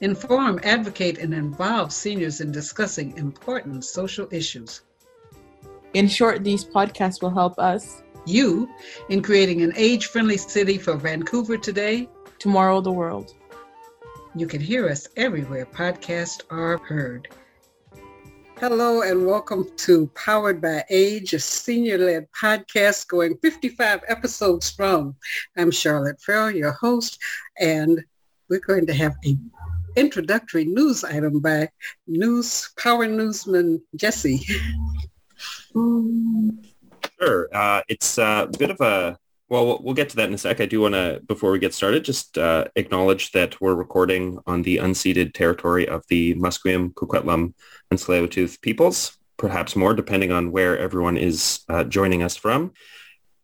inform, advocate, and involve seniors in discussing important social issues. In short, these podcasts will help us, you, in creating an age friendly city for Vancouver today, tomorrow, the world. You can hear us everywhere podcasts are heard. Hello and welcome to Powered by Age, a senior-led podcast going 55 episodes strong. I'm Charlotte Farrell, your host, and we're going to have a introductory news item by news power newsman Jesse. Sure. Uh, it's a bit of a well, we'll get to that in a sec. I do want to, before we get started, just uh, acknowledge that we're recording on the unceded territory of the Musqueam, Coquitlam, and tsleil peoples, perhaps more, depending on where everyone is uh, joining us from.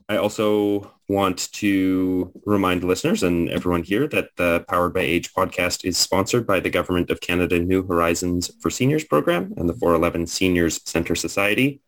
I also want to remind listeners and everyone here that the Powered by Age podcast is sponsored by the Government of Canada New Horizons for Seniors program and the 411 Seniors Centre Society.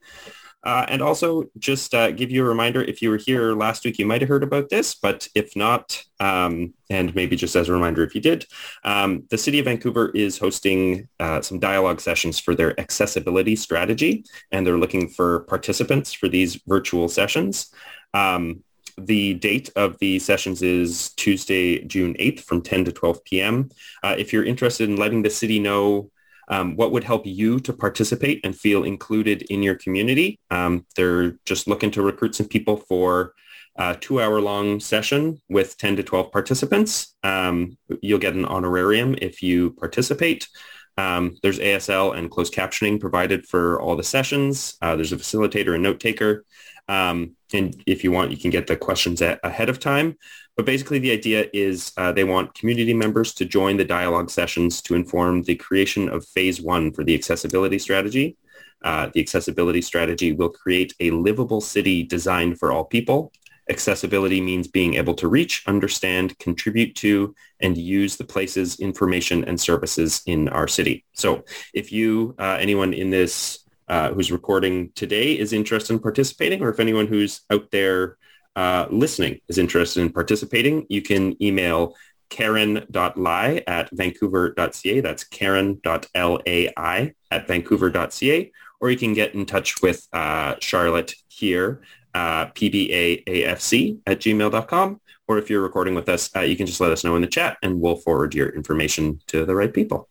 Uh, and also just uh, give you a reminder, if you were here last week, you might have heard about this, but if not, um, and maybe just as a reminder if you did, um, the City of Vancouver is hosting uh, some dialogue sessions for their accessibility strategy, and they're looking for participants for these virtual sessions. Um, the date of the sessions is Tuesday, June 8th from 10 to 12 p.m. Uh, if you're interested in letting the city know um, what would help you to participate and feel included in your community, um, they're just looking to recruit some people for a two-hour long session with 10 to 12 participants. Um, you'll get an honorarium if you participate. Um, there's ASL and closed captioning provided for all the sessions. Uh, there's a facilitator and note taker. Um, and if you want, you can get the questions at, ahead of time. But basically the idea is uh, they want community members to join the dialogue sessions to inform the creation of phase one for the accessibility strategy. Uh, the accessibility strategy will create a livable city designed for all people. Accessibility means being able to reach, understand, contribute to, and use the places, information, and services in our city. So if you, uh, anyone in this uh, who's recording today is interested in participating, or if anyone who's out there uh, listening is interested in participating, you can email karen.lai at vancouver.ca. That's karen.lai at vancouver.ca. Or you can get in touch with uh, Charlotte here, uh, pbaafc at gmail.com. Or if you're recording with us, uh, you can just let us know in the chat and we'll forward your information to the right people.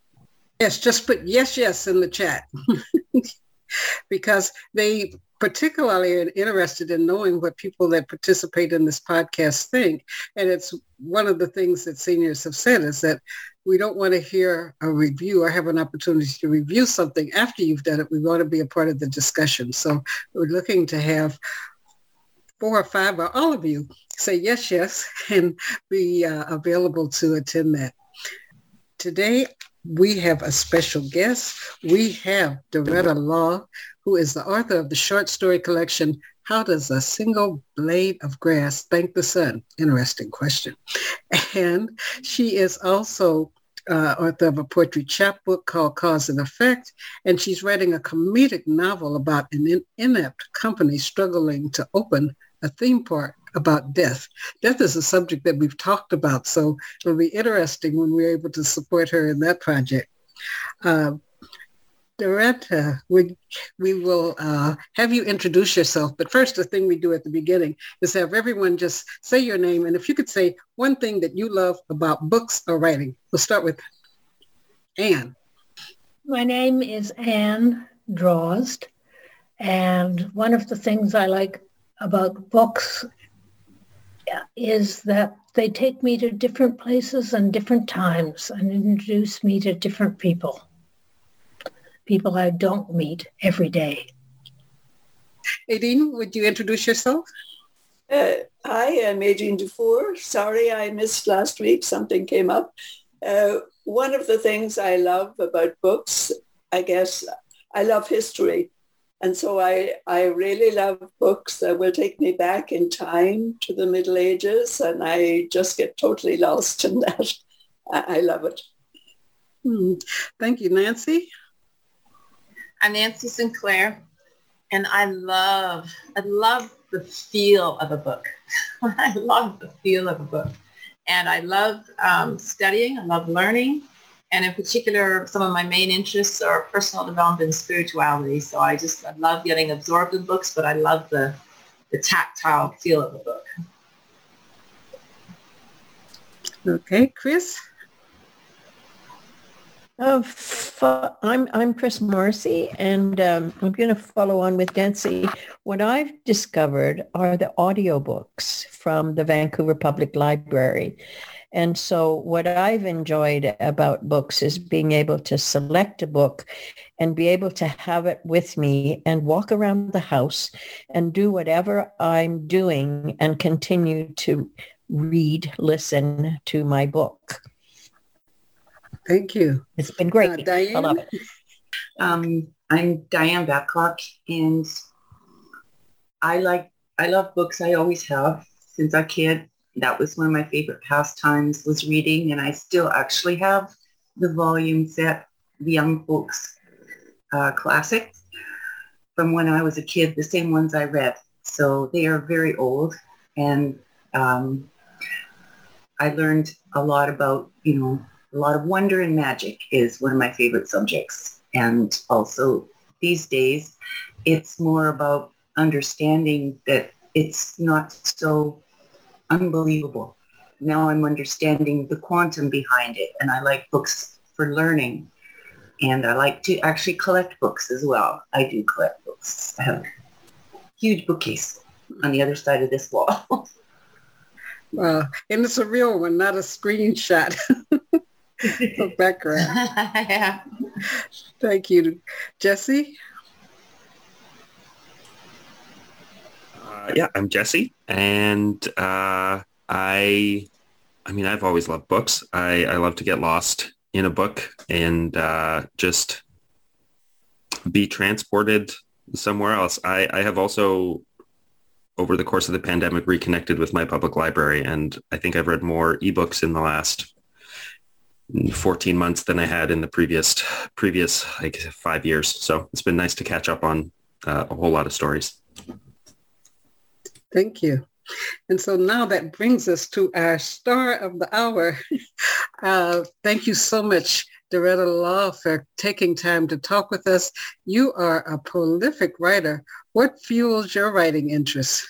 Yes, just put yes, yes in the chat. because they particularly are interested in knowing what people that participate in this podcast think. And it's one of the things that seniors have said is that we don't want to hear a review or have an opportunity to review something after you've done it. We want to be a part of the discussion. So we're looking to have four or five or all of you say yes, yes, and be uh, available to attend that. Today, we have a special guest. We have Doretta Lau, who is the author of the short story collection, How Does a Single Blade of Grass Thank the Sun? Interesting question. And she is also uh, author of a poetry chapbook called Cause and Effect, and she's writing a comedic novel about an in- inept company struggling to open a theme park about death. Death is a subject that we've talked about, so it'll be interesting when we're able to support her in that project. Uh, Doretta, we, we will uh, have you introduce yourself, but first the thing we do at the beginning is have everyone just say your name, and if you could say one thing that you love about books or writing. We'll start with Anne. My name is Anne Drozd, and one of the things I like about books is that they take me to different places and different times and introduce me to different people, people I don't meet every day. Aideen, would you introduce yourself? Uh, hi, I'm Aideen Dufour. Sorry I missed last week. Something came up. Uh, one of the things I love about books I guess I love history. And so I, I really love books that will take me back in time to the Middle Ages. And I just get totally lost in that. I, I love it. Hmm. Thank you, Nancy. I'm Nancy Sinclair, and I love, I love the feel of a book. I love the feel of a book. And I love um, studying, I love learning. And in particular, some of my main interests are personal development and spirituality. So I just I love getting absorbed in books, but I love the, the tactile feel of a book. Okay, Chris? Uh, I'm I'm Chris Morrissey, and um, I'm going to follow on with Nancy. What I've discovered are the audiobooks from the Vancouver Public Library. And so what I've enjoyed about books is being able to select a book and be able to have it with me and walk around the house and do whatever I'm doing and continue to read, listen to my book. Thank you. It's been great. Uh, Diane? I love it. Um, I'm Diane Babcock, and I like I love books. I always have since a kid. That was one of my favorite pastimes was reading, and I still actually have the volume set, the young folks uh, classics from when I was a kid, the same ones I read. So they are very old, and um, I learned a lot about you know a lot of wonder and magic is one of my favorite subjects. And also these days, it's more about understanding that it's not so unbelievable. Now I'm understanding the quantum behind it. And I like books for learning. And I like to actually collect books as well. I do collect books. I have a huge bookcase on the other side of this wall. Wow. And it's a real one, not a screenshot. background. yeah. Thank you. Jesse? Uh, yeah, I'm Jesse. And uh, I, I mean, I've always loved books. I, I love to get lost in a book and uh, just be transported somewhere else. I, I have also over the course of the pandemic reconnected with my public library and I think I've read more ebooks in the last 14 months than I had in the previous previous like five years. So it's been nice to catch up on uh, a whole lot of stories. Thank you. And so now that brings us to our star of the hour. Uh, thank you so much, Doretta Lau, for taking time to talk with us. You are a prolific writer. What fuels your writing interests?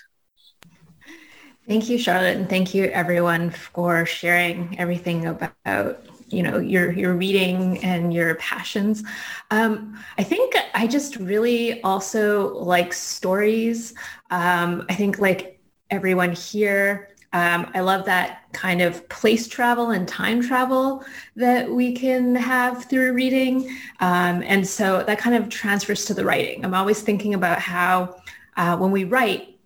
Thank you, Charlotte, and thank you everyone for sharing everything about you know your your reading and your passions. Um, i think i just really also like stories. Um, i think like everyone here um, i love that kind of place travel and time travel that we can have through reading. Um, and so that kind of transfers to the writing. I'm always thinking about how uh, when we write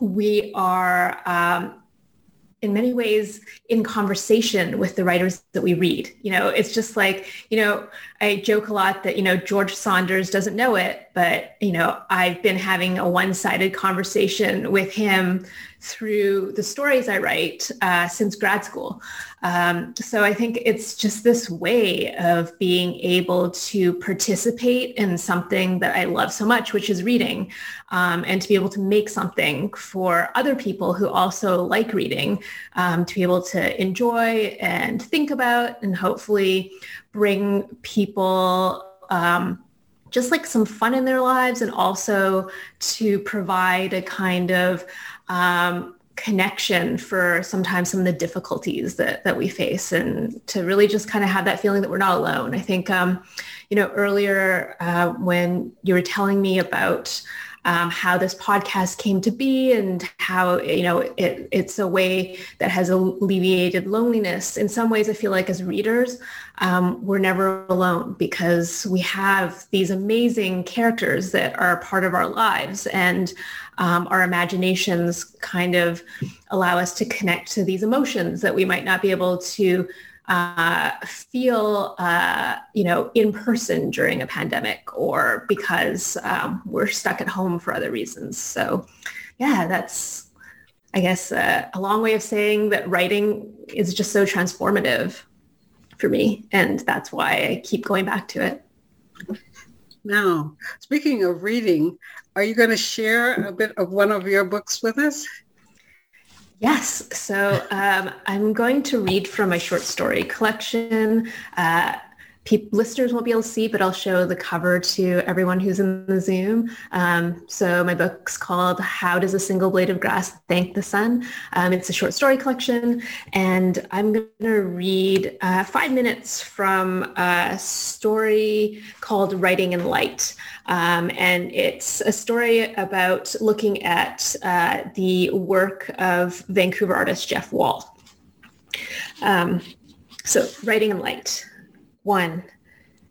we are um, in many ways in conversation with the writers that we read. You know, it's just like, you know, I joke a lot that, you know, George Saunders doesn't know it, but, you know, I've been having a one-sided conversation with him through the stories I write uh, since grad school. Um, so I think it's just this way of being able to participate in something that I love so much, which is reading, um, and to be able to make something for other people who also like reading, um, to be able to enjoy and think about and hopefully bring people um, just like some fun in their lives and also to provide a kind of um, connection for sometimes some of the difficulties that, that we face and to really just kind of have that feeling that we're not alone. I think, um, you know, earlier uh, when you were telling me about um, how this podcast came to be and how you know it, it's a way that has alleviated loneliness. In some ways, I feel like as readers, um, we're never alone because we have these amazing characters that are part of our lives and um, our imaginations kind of allow us to connect to these emotions that we might not be able to uh, feel, uh, you know, in person during a pandemic or because um, we're stuck at home for other reasons. So yeah, that's, I guess, uh, a long way of saying that writing is just so transformative for me. And that's why I keep going back to it. Now, speaking of reading, are you going to share a bit of one of your books with us? Yes. So um, I'm going to read from my short story collection. Uh, pe- listeners won't be able to see, but I'll show the cover to everyone who's in the Zoom. Um, so my book's called How Does a Single Blade of Grass Thank the Sun? Um, it's a short story collection, and I'm going to read uh, five minutes from a story called Writing in Light. Um, and it's a story about looking at uh, the work of Vancouver artist Jeff Wall. Um, so Writing in Light. One,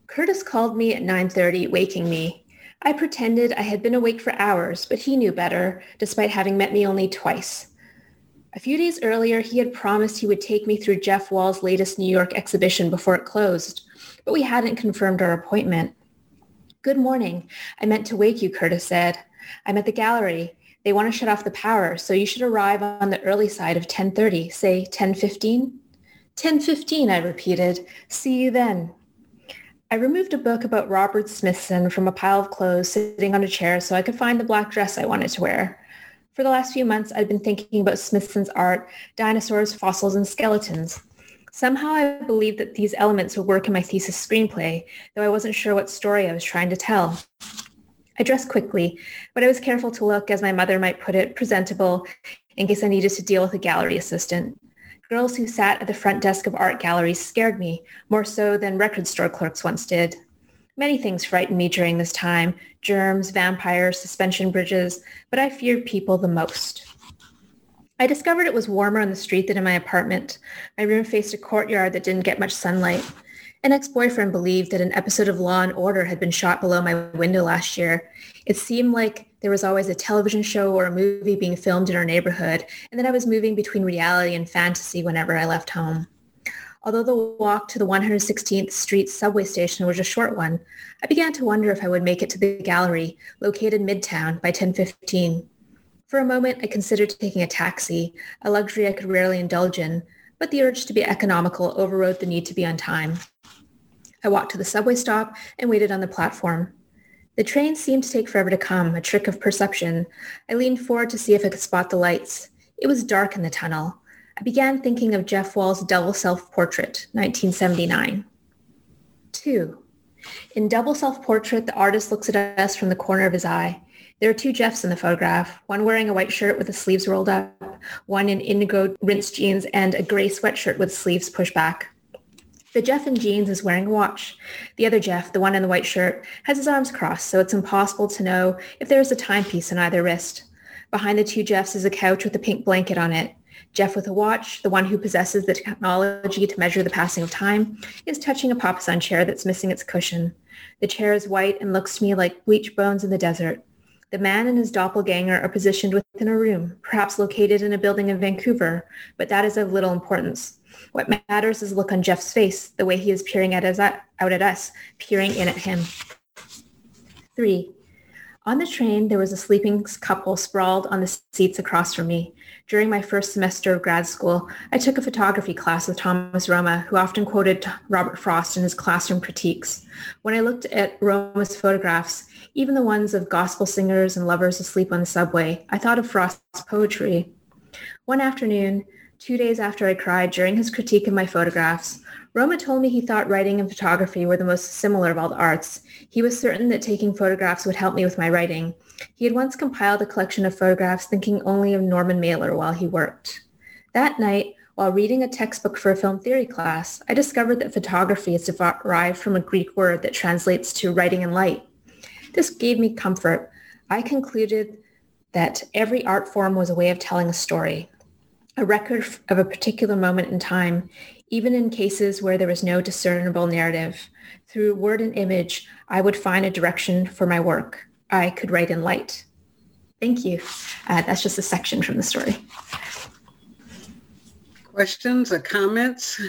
Curtis called me at 9.30, waking me. I pretended I had been awake for hours, but he knew better, despite having met me only twice. A few days earlier, he had promised he would take me through Jeff Wall's latest New York exhibition before it closed, but we hadn't confirmed our appointment. Good morning. I meant to wake you, Curtis said. I'm at the gallery. They want to shut off the power, so you should arrive on the early side of 10.30, say 10.15. 10.15, I repeated. See you then. I removed a book about Robert Smithson from a pile of clothes sitting on a chair so I could find the black dress I wanted to wear. For the last few months, I'd been thinking about Smithson's art, dinosaurs, fossils, and skeletons. Somehow I believed that these elements would work in my thesis screenplay, though I wasn't sure what story I was trying to tell. I dressed quickly, but I was careful to look, as my mother might put it, presentable in case I needed to deal with a gallery assistant. Girls who sat at the front desk of art galleries scared me, more so than record store clerks once did. Many things frightened me during this time, germs, vampires, suspension bridges, but I feared people the most. I discovered it was warmer on the street than in my apartment. My room faced a courtyard that didn't get much sunlight. An ex-boyfriend believed that an episode of Law and Order had been shot below my window last year. It seemed like there was always a television show or a movie being filmed in our neighborhood, and then I was moving between reality and fantasy whenever I left home. Although the walk to the 116th Street subway station was a short one, I began to wonder if I would make it to the gallery, located midtown, by 1015. For a moment, I considered taking a taxi, a luxury I could rarely indulge in, but the urge to be economical overrode the need to be on time. I walked to the subway stop and waited on the platform. The train seemed to take forever to come, a trick of perception. I leaned forward to see if I could spot the lights. It was dark in the tunnel. I began thinking of Jeff Wall's Double Self-Portrait, 1979. Two. In Double Self-Portrait, the artist looks at us from the corner of his eye. There are two Jeffs in the photograph, one wearing a white shirt with the sleeves rolled up, one in indigo rinsed jeans and a gray sweatshirt with sleeves pushed back. The Jeff in jeans is wearing a watch. The other Jeff, the one in the white shirt, has his arms crossed, so it's impossible to know if there is a timepiece on either wrist. Behind the two Jeffs is a couch with a pink blanket on it. Jeff with a watch, the one who possesses the technology to measure the passing of time, is touching a papasan chair that's missing its cushion. The chair is white and looks to me like bleached bones in the desert. The man and his doppelganger are positioned within a room, perhaps located in a building in Vancouver, but that is of little importance. What matters is look on Jeff's face, the way he is peering at us, out at us, peering in at him. Three, on the train, there was a sleeping couple sprawled on the seats across from me. During my first semester of grad school, I took a photography class with Thomas Roma, who often quoted Robert Frost in his classroom critiques. When I looked at Roma's photographs, even the ones of gospel singers and lovers asleep on the subway, I thought of Frost's poetry. One afternoon, two days after I cried during his critique of my photographs, Roma told me he thought writing and photography were the most similar of all the arts. He was certain that taking photographs would help me with my writing. He had once compiled a collection of photographs thinking only of Norman Mailer while he worked. That night, while reading a textbook for a film theory class, I discovered that photography is derived from a Greek word that translates to writing in light. This gave me comfort. I concluded that every art form was a way of telling a story, a record of a particular moment in time, even in cases where there was no discernible narrative. Through word and image, I would find a direction for my work. I could write in light. Thank you. Uh, that's just a section from the story. Questions or comments?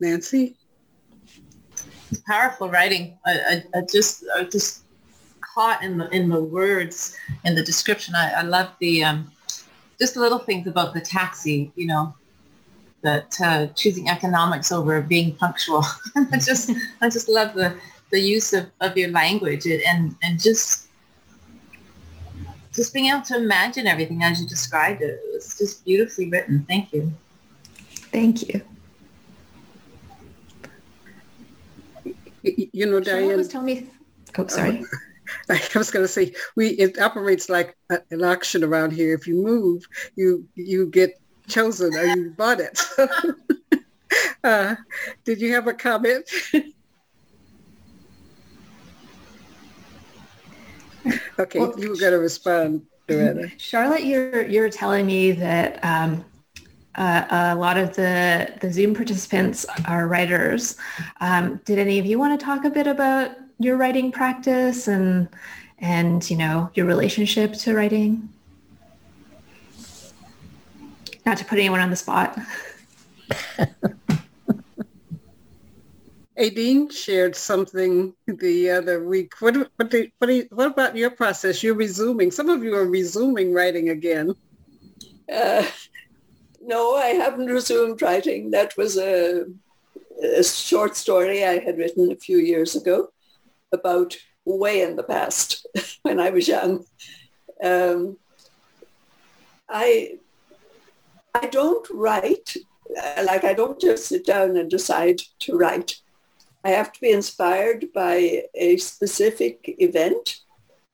Nancy? Powerful writing. I, I, I just I just caught in the in the words in the description. I, I love the um, just little things about the taxi. You know, that uh, choosing economics over being punctual. I just I just love the the use of, of your language and and just just being able to imagine everything as you described it. It was just beautifully written. Thank you. Thank you. You know, Charlotte Diane. was telling me. Oh, sorry. I was going to say we it operates like a, an auction around here. If you move, you you get chosen or you bought it. uh, did you have a comment? okay, Well, you were going to respond. Charlotte, you're you're telling me that um, uh, a lot of the the Zoom participants are writers. Um, did any of you want to talk a bit about your writing practice and and you know your relationship to writing? Not to put anyone on the spot. Aideen shared something the other week. What what do, what, do you, what about your process? You're resuming. Some of you are resuming writing again. Uh, no, I haven't resumed writing. That was a, a short story I had written a few years ago about way in the past when I was young. Um, I I don't write uh, like I don't just sit down and decide to write. I have to be inspired by a specific event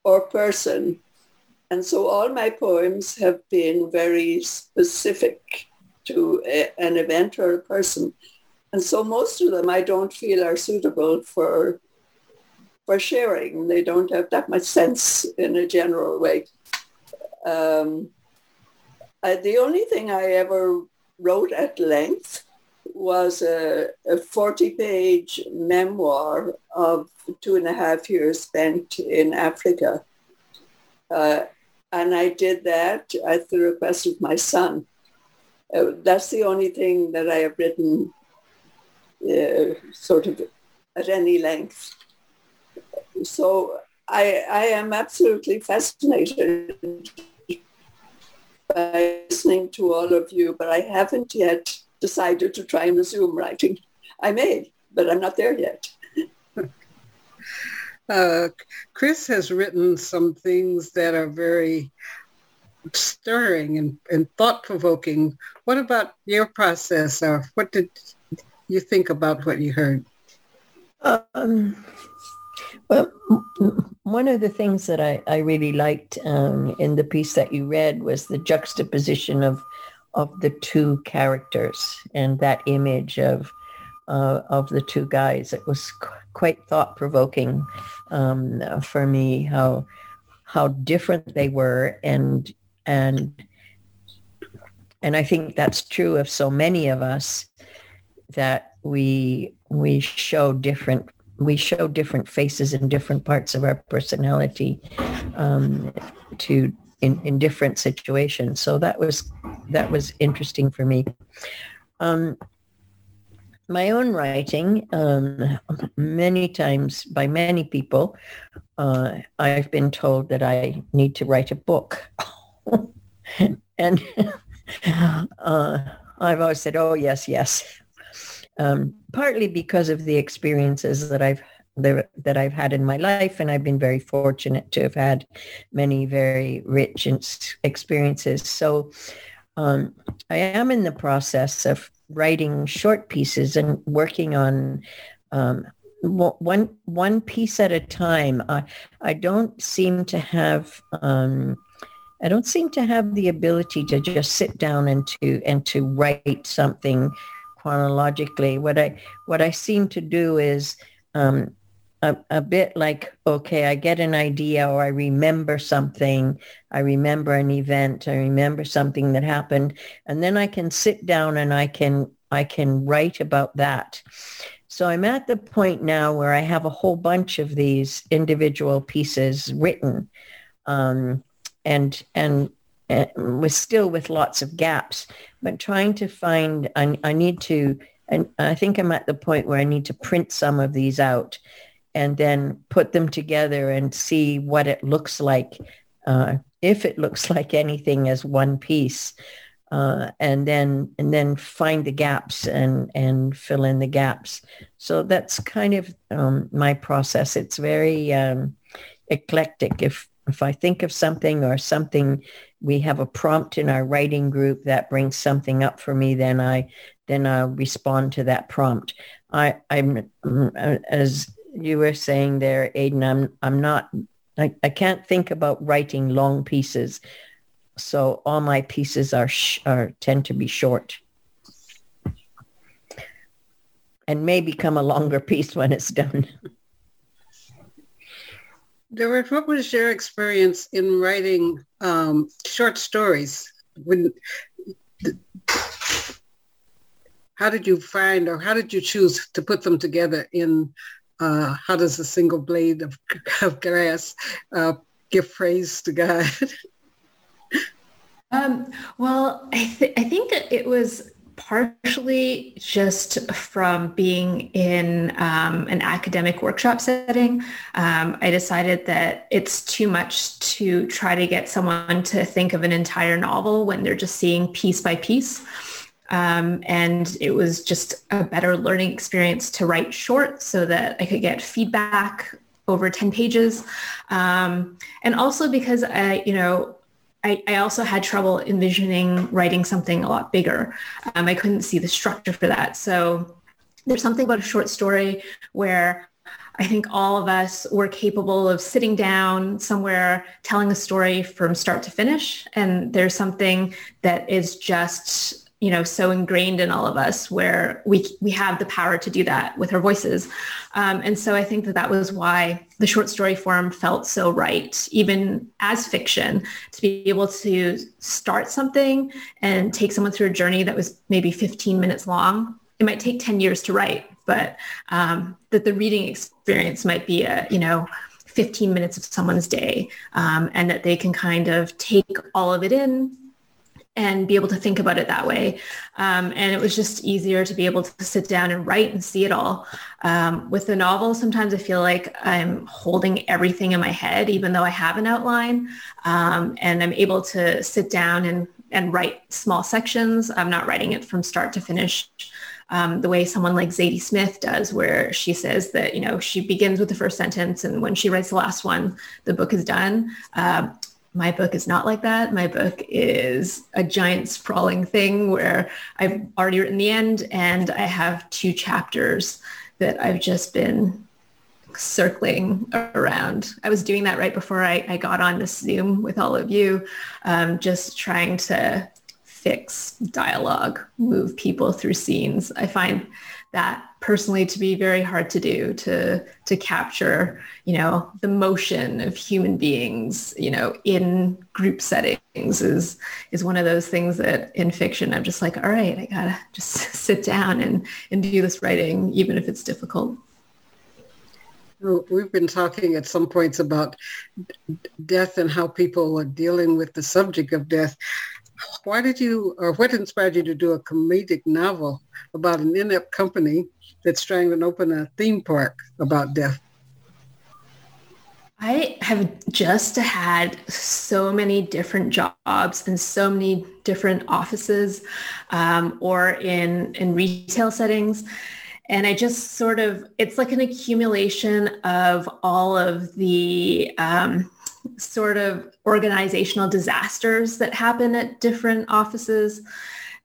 or person. And so all my poems have been very specific to a, an event or a person. And so most of them I don't feel are suitable for for sharing. They don't have that much sense in a general way. Um, uh, the only thing I ever wrote at length was a, a 40-page memoir of two and a half years spent in Africa. Uh, and I did that at the request of my son. Uh, that's the only thing that I have written uh, sort of at any length. So I, I am absolutely fascinated by listening to all of you, but I haven't yet decided to try and resume writing. I may, but I'm not there yet. Uh, Chris has written some things that are very stirring and, and thought-provoking. What about your process, or what did you think about what you heard? Um, well, one of the things that I, I really liked um, in the piece that you read was the juxtaposition of of the two characters and that image of uh, of the two guys. It was qu- quite thought provoking um, for me how how different they were and and and I think that's true of so many of us that we we show different we show different faces in different parts of our personality um, to in, in different situations. So that was that was interesting for me. Um, my own writing, um, many times by many people, uh, I've been told that I need to write a book. and uh, I've always said, oh, yes, yes. Um, partly because of the experiences that I've that I've had in my life, and I've been very fortunate to have had many very rich experiences. So um, I am in the process of writing short pieces and working on um, one one piece at a time. I I don't seem to have um, I don't seem to have the ability to just sit down and to and to write something chronologically. What I what I seem to do is um, a, a bit like okay, I get an idea or I remember something. I remember an event. I remember something that happened, and then I can sit down and I can I can write about that. So I'm at the point now where I have a whole bunch of these individual pieces written, um, and and with still with lots of gaps, but trying to find, I, I need to and I think I'm at the point where I need to print some of these out and then put them together and see what it looks like, uh, if it looks like anything as one piece. Uh, and then and then find the gaps and and fill in the gaps. So that's kind of um, my process. It's very um, eclectic. If if I think of something or something, we have a prompt in our writing group that brings something up for me, then I then I'll respond to that prompt. I, I'm as you were saying there, Aideen, I'm I'm not I, I can't think about writing long pieces. So all my pieces are, sh- are tend to be short and may become a longer piece when it's done. Doris, what was your experience in writing um, short stories? When, how did you find or how did you choose to put them together in uh, how does a single blade of, of grass uh, give praise to God? um, well, I, th- I think it was partially just from being in um, an academic workshop setting. Um, I decided that it's too much to try to get someone to think of an entire novel when they're just seeing piece by piece. Um, and it was just a better learning experience to write short so that I could get feedback over 10 pages. Um, and also because I, you know, I, I, also had trouble envisioning writing something a lot bigger. Um, I couldn't see the structure for that. So there's something about a short story where I think all of us were capable of sitting down somewhere, telling a story from start to finish. And there's something that is just you know so ingrained in all of us where we we have the power to do that with our voices. Um, and so i think that that was why the short story form felt so right even as fiction to be able to start something and take someone through a journey that was maybe 15 minutes long. It might take 10 years to write but um, that the reading experience might be a you know 15 minutes of someone's day um, and that they can kind of take all of it in and be able to think about it that way. Um, and it was just easier to be able to sit down and write and see it all. Um, with the novel, sometimes I feel like I'm holding everything in my head, even though I have an outline. Um, and I'm able to sit down and, and write small sections. I'm not writing it from start to finish. Um, the way someone like Zadie Smith does, where she says that, you know, she begins with the first sentence and when she writes the last one, the book is done. Uh, my book is not like that. My book is a giant sprawling thing where I've already written the end and I have two chapters that I've just been circling around. I was doing that right before I, I got on this Zoom with all of you, um, just trying to fix dialogue, move people through scenes. I find that personally to be very hard to do to to capture you know the motion of human beings you know in group settings is is one of those things that in fiction i'm just like all right i gotta just sit down and and do this writing even if it's difficult We've been talking at some points about death and how people are dealing with the subject of death. Why did you, or what inspired you to do a comedic novel about an inept company that's trying to open a theme park about death? I have just had so many different jobs and so many different offices um, or in, in retail settings. And I just sort of, it's like an accumulation of all of the um, sort of organizational disasters that happen at different offices.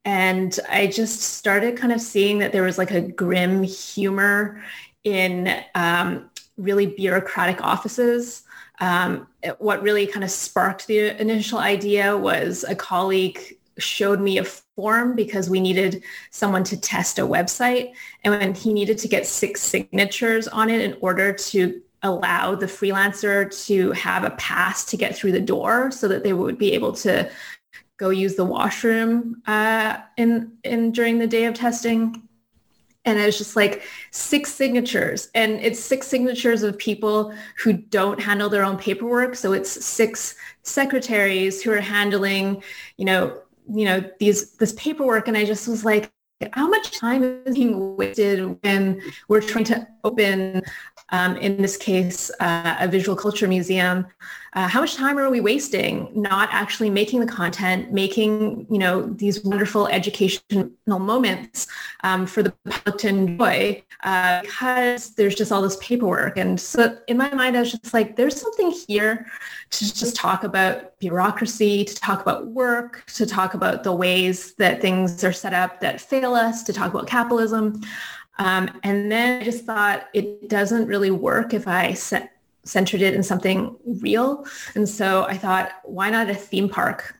And I just started kind of seeing that there was like a grim humor in um, really bureaucratic offices. Um, what really kind of sparked the initial idea was a colleague showed me a form because we needed someone to test a website and when he needed to get six signatures on it in order to allow the freelancer to have a pass to get through the door so that they would be able to go use the washroom uh, in in during the day of testing. And it was just like six signatures. And it's six signatures of people who don't handle their own paperwork. So it's six secretaries who are handling, you know, you know, these this paperwork. And I just was like, how much time is being wasted when we're trying to open um, in this case, uh, a visual culture museum, uh, how much time are we wasting not actually making the content, making, you know, these wonderful educational moments um, for the public to enjoy uh, because there's just all this paperwork. And so in my mind, I was just like, there's something here to just talk about bureaucracy, to talk about work, to talk about the ways that things are set up that fail us, to talk about capitalism. Um, and then I just thought it doesn't really work if I set, centered it in something real. And so I thought, why not a theme park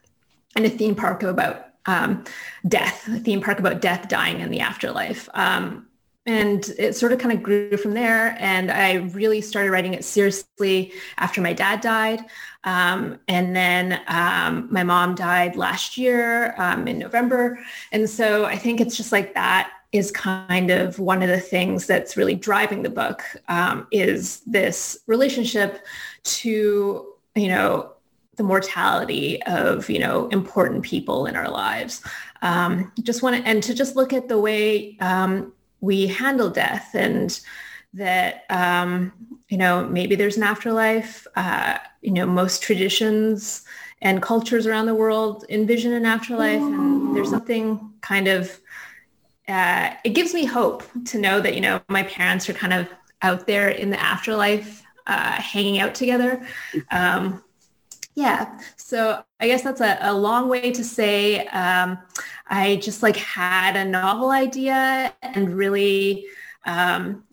and a theme park about um, death, a theme park about death, dying, and the afterlife. Um, and it sort of kind of grew from there. And I really started writing it seriously after my dad died. Um, and then um, my mom died last year um, in November. And so I think it's just like that is kind of one of the things that's really driving the book um, is this relationship to, you know, the mortality of, you know, important people in our lives. Um, just want to, and to just look at the way um, we handle death and that, um, you know, maybe there's an afterlife. Uh, you know, most traditions and cultures around the world envision an afterlife and there's something kind of uh, it gives me hope to know that, you know, my parents are kind of out there in the afterlife, uh, hanging out together. Um, yeah. So I guess that's a, a long way to say um, I just like had a novel idea and really um,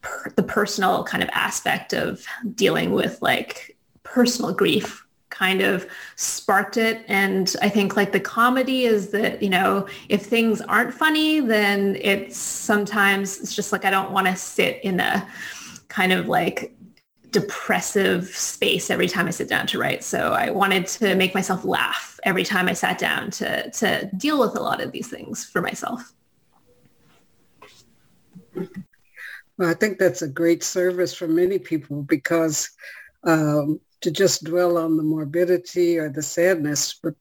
per- the personal kind of aspect of dealing with like personal grief kind of sparked it. And I think like the comedy is that, you know, if things aren't funny, then it's sometimes it's just like I don't want to sit in a kind of like depressive space every time I sit down to write. So I wanted to make myself laugh every time I sat down to to deal with a lot of these things for myself. Well, I think that's a great service for many people because um, to just dwell on the morbidity or the sadness. But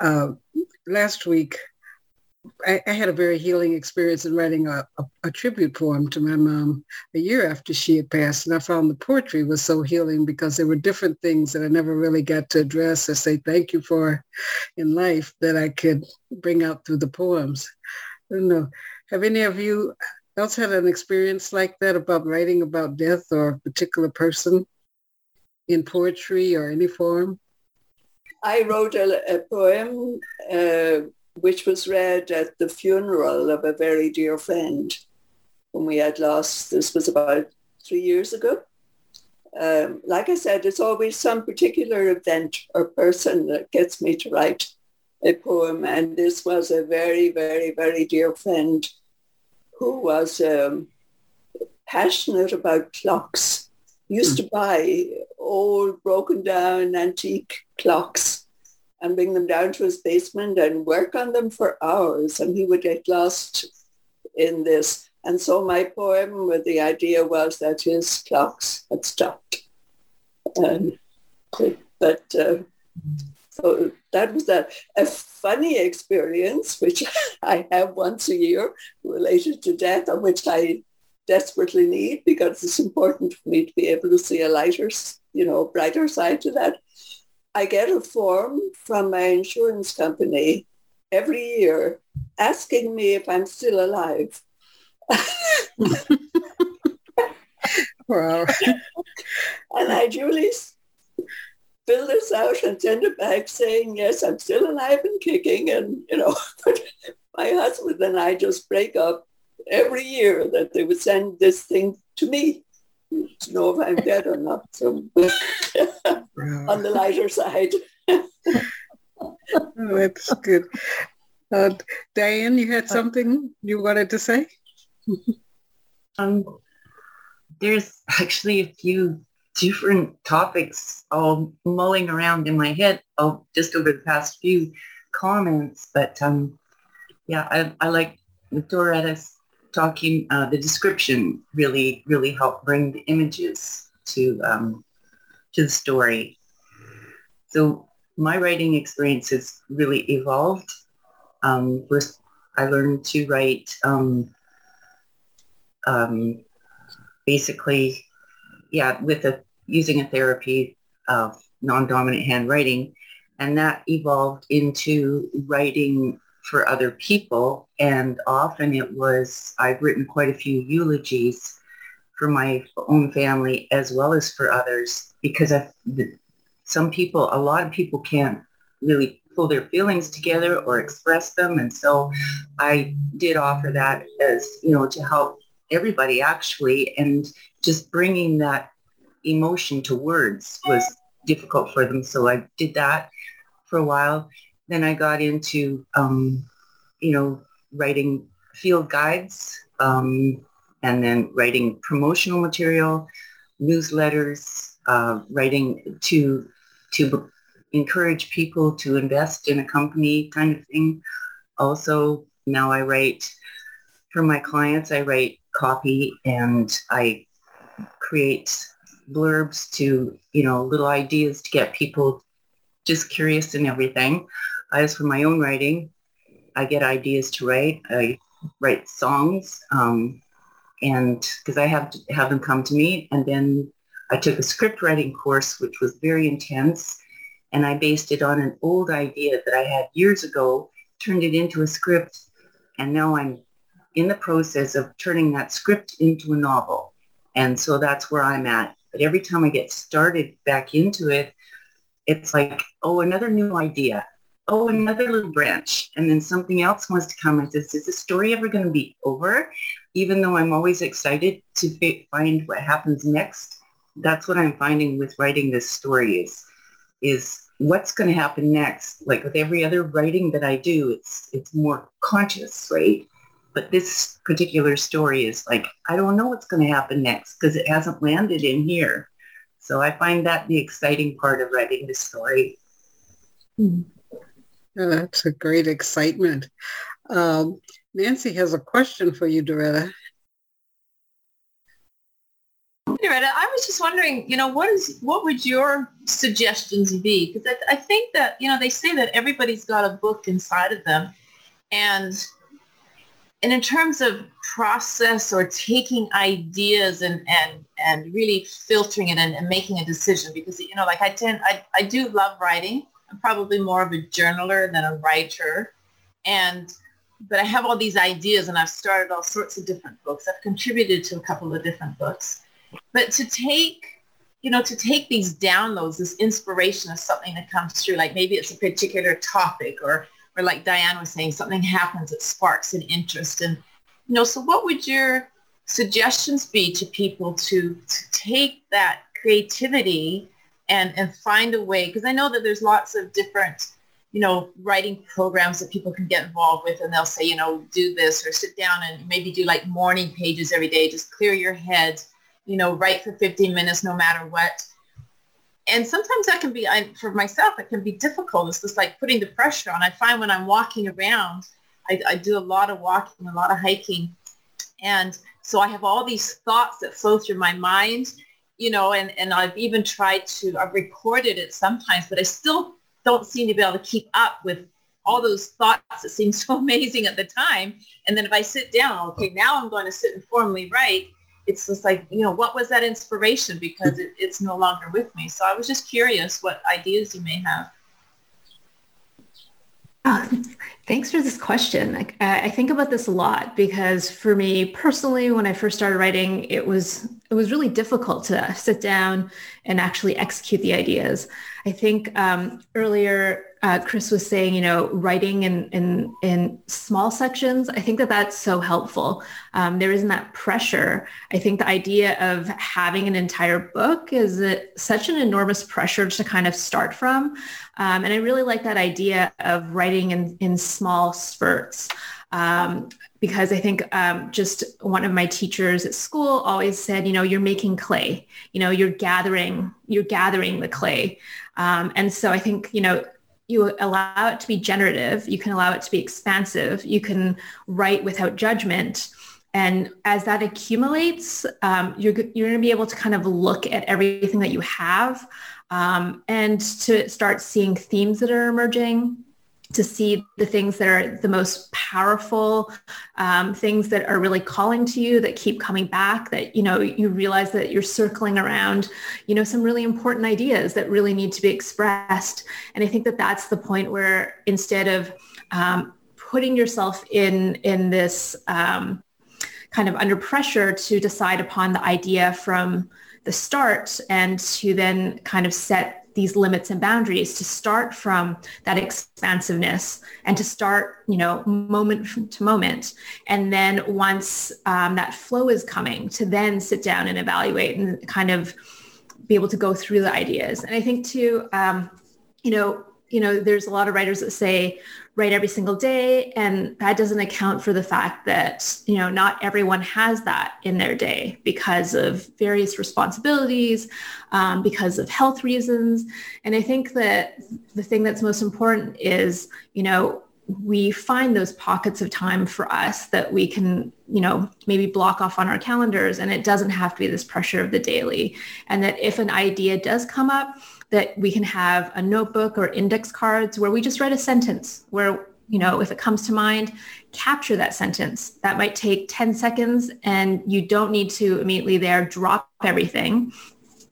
uh, last week, I, I, had a very healing experience in writing a, a, a, tribute poem to my mom a year after she had passed. And I found the poetry was so healing because there were different things that I never really got to address or say thank you for in life that I could bring out through the poems. I don't know. Have any of you else had an experience like that about writing about death or a particular person? in poetry or any form? I wrote a, a poem uh, which was read at the funeral of a very dear friend whom we had lost. This was about three years ago. Um, like I said, it's always some particular event or person that gets me to write a poem. And this was a very, very, very dear friend who was um, passionate about clocks. Used mm. to buy old broken down antique clocks and bring them down to his basement and work on them for hours and he would get lost in this. And so my poem with the idea was that his clocks had stopped. And, but uh, so that was that. a funny experience, which I have once a year related to death, of which I desperately need because it's important for me to be able to see a lighter you know, brighter side to that. I get a form from my insurance company every year asking me if I'm still alive. wow. and I duly fill this out and send it back saying, yes, I'm still alive and kicking. And, you know, my husband and I just break up every year that they would send this thing to me to know if I'm dead or not. So on the lighter side. oh, that's good. Uh, Diane, you had something you wanted to say? um, there's actually a few different topics all mulling around in my head oh, just over the past few comments. But um, yeah, I, I like the Doretta's talking, uh, the description really, really helped bring the images to, um, to the story. So my writing experience has really evolved. Um, first, I learned to write um, um, basically, yeah, with a using a therapy of non-dominant handwriting, and that evolved into writing for other people. And often it was I've written quite a few eulogies for my own family as well as for others because I, some people, a lot of people can't really pull their feelings together or express them. And so I did offer that as, you know, to help everybody actually. And just bringing that emotion to words was difficult for them. So I did that for a while. Then I got into, um, you know, writing field guides um, and then writing promotional material, newsletters, uh, writing to to encourage people to invest in a company kind of thing. Also, now I write for my clients, I write copy and I create blurbs to, you know, little ideas to get people just curious and everything. As for my own writing, I get ideas to write. I write songs um, and because I have to have them come to me. And then I took a script writing course, which was very intense and I based it on an old idea that I had years ago, turned it into a script, and now I'm in the process of turning that script into a novel. And so that's where I'm at. But every time I get started back into it, it's like, oh, another new idea. Oh, another little branch. And then something else wants to come and says, is the story ever going to be over? Even though I'm always excited to find what happens next, that's what I'm finding with writing this story is is what's going to happen next. Like with every other writing that I do, it's it's more conscious, right? But this particular story is like, I don't know what's going to happen next because it hasn't landed in here. So I find that the exciting part of writing this story. Hmm. That's a great excitement. Um, Nancy has a question for you, Doretta. Loretta, I was just wondering, you know, what is what would your suggestions be? Because I, I, think that you know they say that everybody's got a book inside of them, and and in terms of process or taking ideas and and and really filtering it and, and making a decision, because you know, like I tend, I I do love writing. I'm probably more of a journaler than a writer, and but I have all these ideas and I've started all sorts of different books. I've contributed to a couple of different books. But to take, you know, to take these downloads, this inspiration of something that comes through, like maybe it's a particular topic or, or like Diane was saying, something happens that sparks an interest. And, you know, so what would your suggestions be to people to, to take that creativity and, and find a way? Because I know that there's lots of different you know, writing programs that people can get involved with and they'll say, you know, do this or sit down and maybe do like morning pages every day, just clear your head you know, write for 15 minutes no matter what. And sometimes that can be, I, for myself, it can be difficult. It's just like putting the pressure on. I find when I'm walking around, I, I do a lot of walking, a lot of hiking. And so I have all these thoughts that flow through my mind, you know, and, and I've even tried to, I've recorded it sometimes, but I still don't seem to be able to keep up with all those thoughts that seem so amazing at the time. And then if I sit down, okay, now I'm going to sit and formally write it's just like, you know, what was that inspiration? Because it, it's no longer with me. So I was just curious what ideas you may have. Uh, thanks for this question. I, I, think about this a lot because for me personally, when I first started writing, it was it was really difficult to sit down and actually execute the ideas. I think um, earlier uh, Chris was saying, you know, writing in, in, in small sections, I think that that's so helpful. Um, there isn't that pressure. I think the idea of having an entire book is such an enormous pressure to kind of start from. Um, and I really like that idea of writing in, in small spurts. Um, because I think um, just one of my teachers at school always said, you know, you're making clay, you know, you're gathering, you're gathering the clay. Um, and so I think, you know, you allow it to be generative, you can allow it to be expansive, you can write without judgment. And as that accumulates, um, you're, you're going to be able to kind of look at everything that you have um, and to start seeing themes that are emerging to see the things that are the most powerful, um, things that are really calling to you that keep coming back, that, you know, you realize that you're circling around, you know, some really important ideas that really need to be expressed. And I think that that's the point where instead of um, putting yourself in, in this um, kind of under pressure to decide upon the idea from the start and to then kind of set these limits and boundaries to start from that expansiveness and to start you know moment to moment. And then once um, that flow is coming to then sit down and evaluate and kind of be able to go through the ideas. And i think too um, you know you know there's a lot of writers that say write every single day. And that doesn't account for the fact that you know not everyone has that in their day because of various responsibilities um, because of health reasons. And i think that the thing that's most important is you know we find those pockets of time for us that we can you know maybe block off on our calendars. And it doesn't have to be this pressure of the daily. And that if an idea does come up that we can have a notebook or index cards where we just write a sentence where, you know, if it comes to mind, capture that sentence. That might take 10 seconds and you don't need to immediately there drop everything.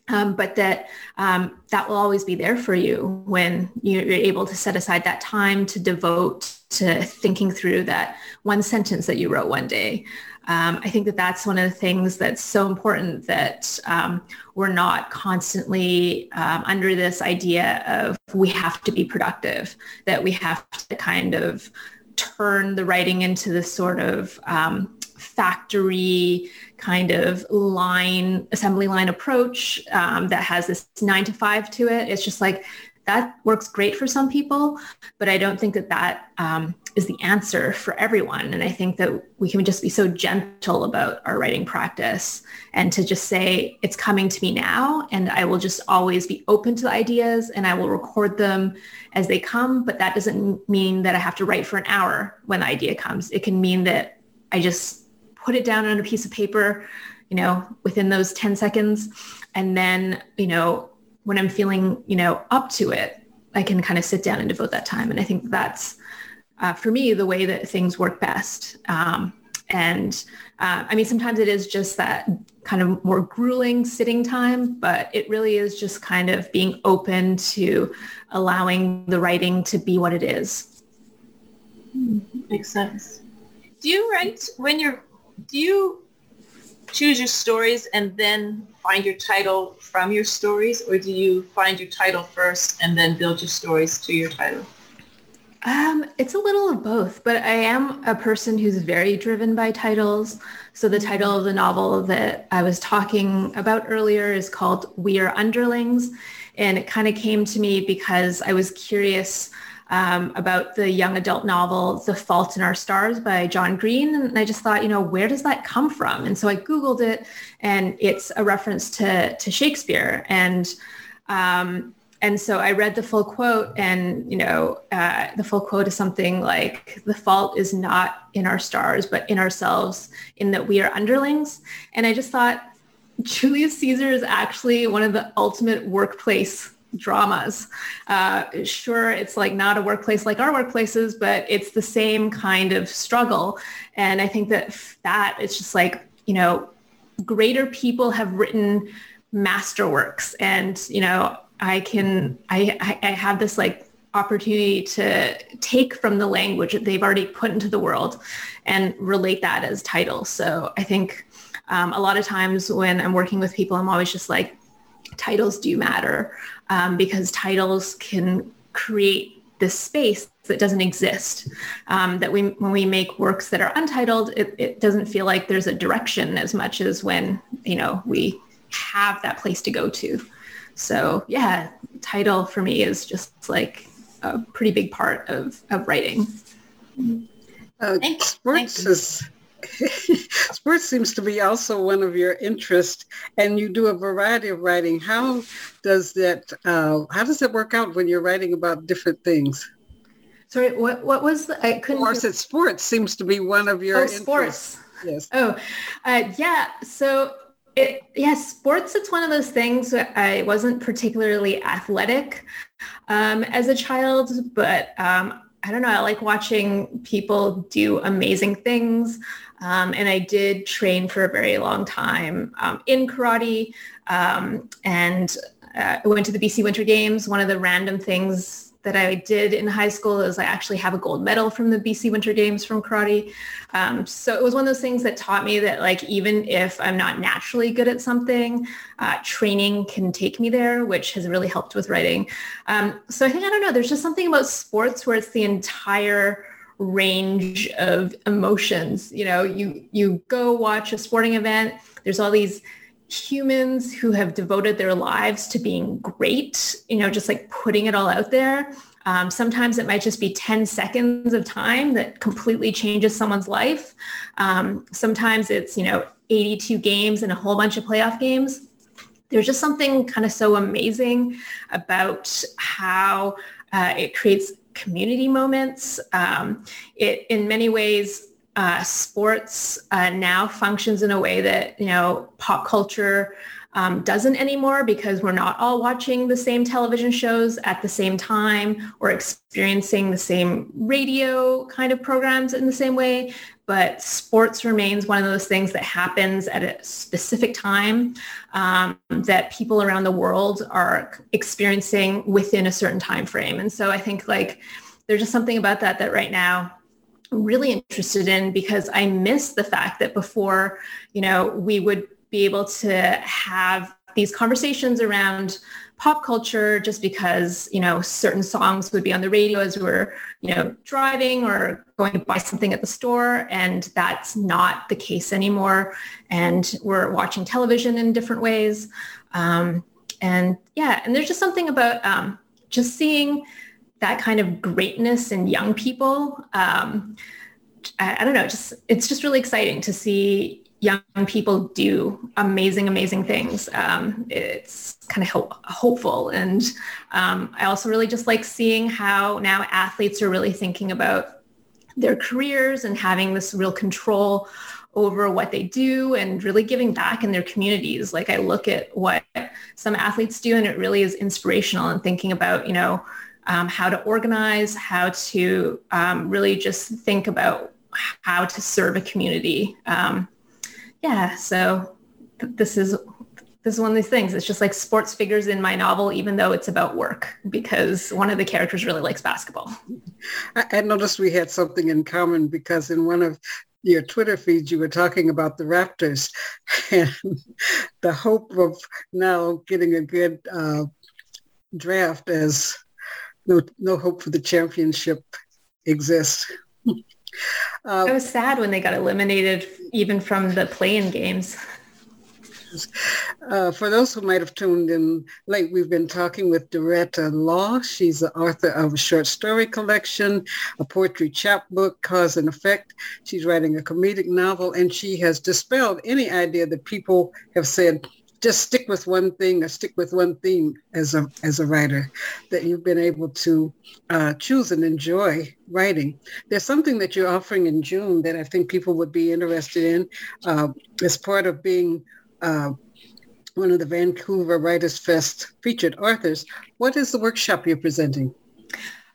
Um, but that um, that will always be there for you when you're able to set aside that time to devote to thinking through that one sentence that you wrote one day um, I think that that's one of the things that's so important that um, we're not constantly um, under this idea of we have to be productive, that we have to kind of turn the writing into this sort of um, factory kind of line, assembly line approach um, that has this nine to five to it. It's just like that works great for some people, but I don't think that that um, is the answer for everyone. And I think that we can just be so gentle about our writing practice and to just say, it's coming to me now. And I will just always be open to the ideas and I will record them as they come. But that doesn't mean that I have to write for an hour when the idea comes. It can mean that I just put it down on a piece of paper, you know, within those 10 seconds. And then, you know, when I'm feeling, you know, up to it, I can kind of sit down and devote that time. And I think that's, uh, for me, the way that things work best. Um, and uh, I mean, sometimes it is just that kind of more grueling sitting time, but it really is just kind of being open to allowing the writing to be what it is. Makes sense. Do you write when you're, do you choose your stories and then find your title from your stories or do you find your title first and then build your stories to your title? Um, it's a little of both, but I am a person who's very driven by titles. So the title of the novel that I was talking about earlier is called We Are Underlings. And it kind of came to me because I was curious um, about the young adult novel, The Fault in Our Stars by John Green. And I just thought, you know, where does that come from? And so I Googled it and it's a reference to, to Shakespeare. And, um, and so I read the full quote and, you know, uh, the full quote is something like, the fault is not in our stars, but in ourselves in that we are underlings. And I just thought, Julius Caesar is actually one of the ultimate workplace dramas. Uh, sure, it's like not a workplace like our workplaces, but it's the same kind of struggle. And I think that that it's just like, you know, greater people have written masterworks and, you know, I can, I, I have this like opportunity to take from the language that they've already put into the world and relate that as title. So I think um, a lot of times when I'm working with people, I'm always just like, titles do matter um, because titles can create this space that doesn't exist. Um, that we, when we make works that are untitled, it, it doesn't feel like there's a direction as much as when, you know, we have that place to go to. So yeah, title for me is just like a pretty big part of, of writing. Uh, sports is sports seems to be also one of your interests and you do a variety of writing. How does that uh, how does it work out when you're writing about different things? Sorry what what was the, i couldn't of course it's sports seems to be one of your oh, interests. sports. Yes. Oh uh, yeah so it, yeah, sports, it's one of those things I wasn't particularly athletic um, as a child, but um, I don't know, I like watching people do amazing things. Um, and I did train for a very long time um, in karate. Um, and uh, I went to the BC Winter Games. One of the random things that I did in high school is I actually have a gold medal from the BC Winter Games from karate. Um, so it was one of those things that taught me that like even if I'm not naturally good at something, uh, training can take me there, which has really helped with writing. Um, so I think I don't know. There's just something about sports where it's the entire range of emotions. You know, you you go watch a sporting event. There's all these humans who have devoted their lives to being great, you know, just like putting it all out there. Um, sometimes it might just be 10 seconds of time that completely changes someone's life. Um, sometimes it's, you know, 82 games and a whole bunch of playoff games. There's just something kind of so amazing about how uh, it creates community moments. Um, it, in many ways, uh, sports uh, now functions in a way that you know pop culture um, doesn't anymore because we're not all watching the same television shows at the same time or experiencing the same radio kind of programs in the same way. But sports remains one of those things that happens at a specific time um, that people around the world are experiencing within a certain time frame. And so I think like there's just something about that that right now really interested in because I miss the fact that before, you know, we would be able to have these conversations around pop culture just because, you know, certain songs would be on the radio as we're, you know, driving or going to buy something at the store. And that's not the case anymore. And we're watching television in different ways. Um, and yeah, and there's just something about um, just seeing that kind of greatness in young people. Um, I, I, don't know, just it's just really exciting to see young people do amazing, amazing things. Um, it's kind of ho- hopeful. And um, I also really just like seeing how now athletes are really thinking about their careers and having this real control over what they do and really giving back in their communities. Like I look at what some athletes do and it really is inspirational and thinking about, you know, um, how to organize, how to um, really just think about how to serve a community. Um, yeah, so this is this is one of these things. It's just like sports figures in my novel, even though it's about work, because one of the characters really likes basketball. I, noticed we had something in common because in one of your Twitter feeds, you were talking about the Raptors and the hope of now getting a good uh, draft as no no hope for the championship exists. uh, I was sad when they got eliminated even from the play-in games. Uh, for those who might have tuned in late, we've been talking with Doretta Lau. She's the author of a short story collection, a poetry chapbook, Cause and Effect. She's writing a comedic novel, and she has dispelled any idea that people have said just stick with one thing or stick with one theme as a as a writer that you've been able to uh, choose and enjoy writing. There's something that you're offering in June that I think people would be interested in uh, as part of being uh, one of the Vancouver Writers Fest featured authors. What is the workshop you're presenting?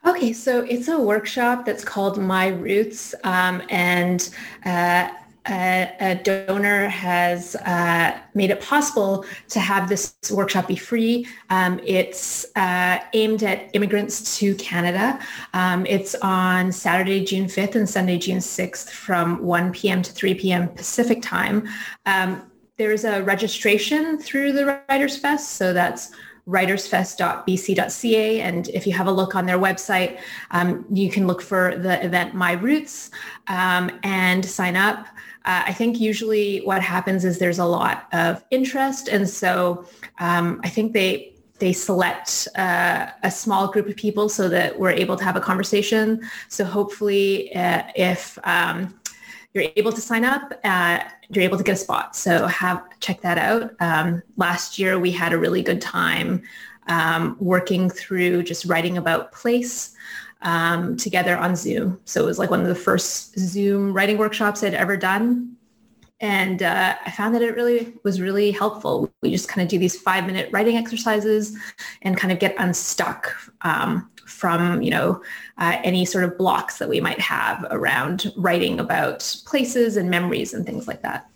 Okay, so it's a workshop that's called My Roots, um, and uh, a, a donor has uh, made it possible to have this workshop be free. Um, it's uh, aimed at immigrants to Canada. Um, it's on Saturday, June 5th and Sunday, June 6th from 1 p.m. to 3 p.m. Pacific time. Um, there's a registration through the Writers Fest, so that's writersfest.bc.ca. And if you have a look on their website, um, you can look for the event My Roots um, and sign up. Uh, I think usually what happens is there's a lot of interest. And so um, I think they they select uh, a small group of people so that we're able to have a conversation. So hopefully uh, if um, you're able to sign up, uh, you're able to get a spot. So have check that out. Um, last year we had a really good time um, working through just writing about place um, together on Zoom. So it was like one of the first Zoom writing workshops I'd ever done. And uh, I found that it really was really helpful. We just kind of do these five minute writing exercises and kind of get unstuck um, from, you know, uh, any sort of blocks that we might have around writing about places and memories and things like that.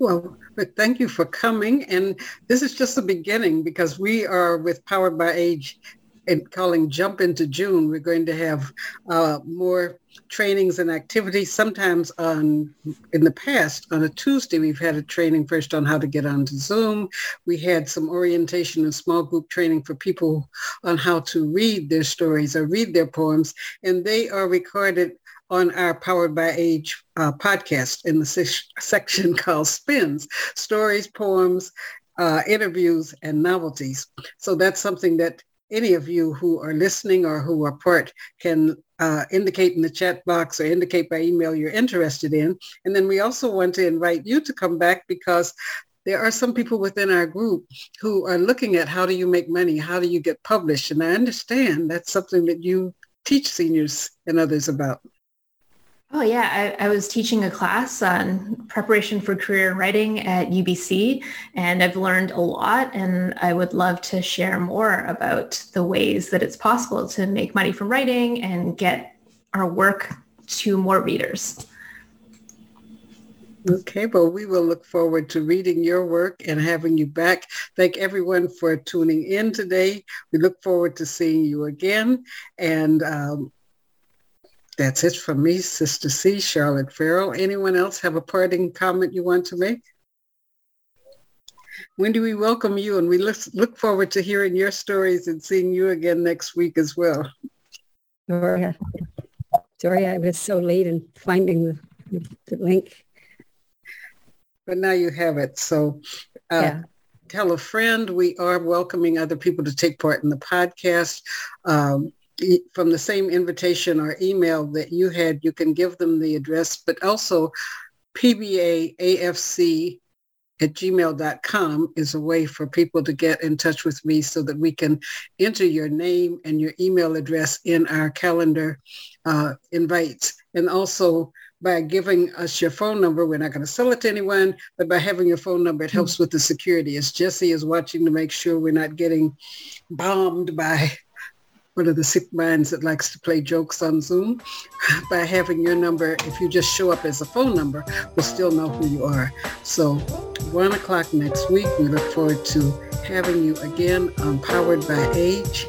Well, thank you for coming. And this is just the beginning because we are with Powered by Age and calling Jump into June. We're going to have uh, more trainings and activities. Sometimes on in the past, on a Tuesday, we've had a training first on how to get onto Zoom. We had some orientation and small group training for people on how to read their stories or read their poems. And they are recorded on our Powered by Age uh, podcast in the se- section called Spins, Stories, Poems, uh, Interviews, and Novelties. So that's something that any of you who are listening or who are part can uh, indicate in the chat box or indicate by email you're interested in. And then we also want to invite you to come back because there are some people within our group who are looking at how do you make money? How do you get published? And I understand that's something that you teach seniors and others about. Oh yeah, I, I, was teaching a class on preparation for career writing at UBC, and I've learned a lot. And I would love to share more about the ways that it's possible to make money from writing and get our work to more readers. Okay, well, we will look forward to reading your work and having you back. Thank everyone for tuning in today. We look forward to seeing you again. And um, that's it for me, Sister C, Charlotte Farrell. Anyone else have a parting comment you want to make? Wendy, we welcome you and we look, look forward to hearing your stories and seeing you again next week as well. Sorry, sorry I was so late in finding the, the link. But now you have it. So uh, yeah. tell a friend. We are welcoming other people to take part in the podcast. Um, from the same invitation or email that you had, you can give them the address, but also pbaafc at gmail.com is a way for people to get in touch with me so that we can enter your name and your email address in our calendar uh, invites. And also by giving us your phone number, we're not going to sell it to anyone, but by having your phone number, it helps with the security. As Jesse is watching to make sure we're not getting bombed by one of the sick minds that likes to play jokes on Zoom. By having your number, if you just show up as a phone number, we'll still know who you are. So one o'clock next week, we look forward to having you again on Powered by Age.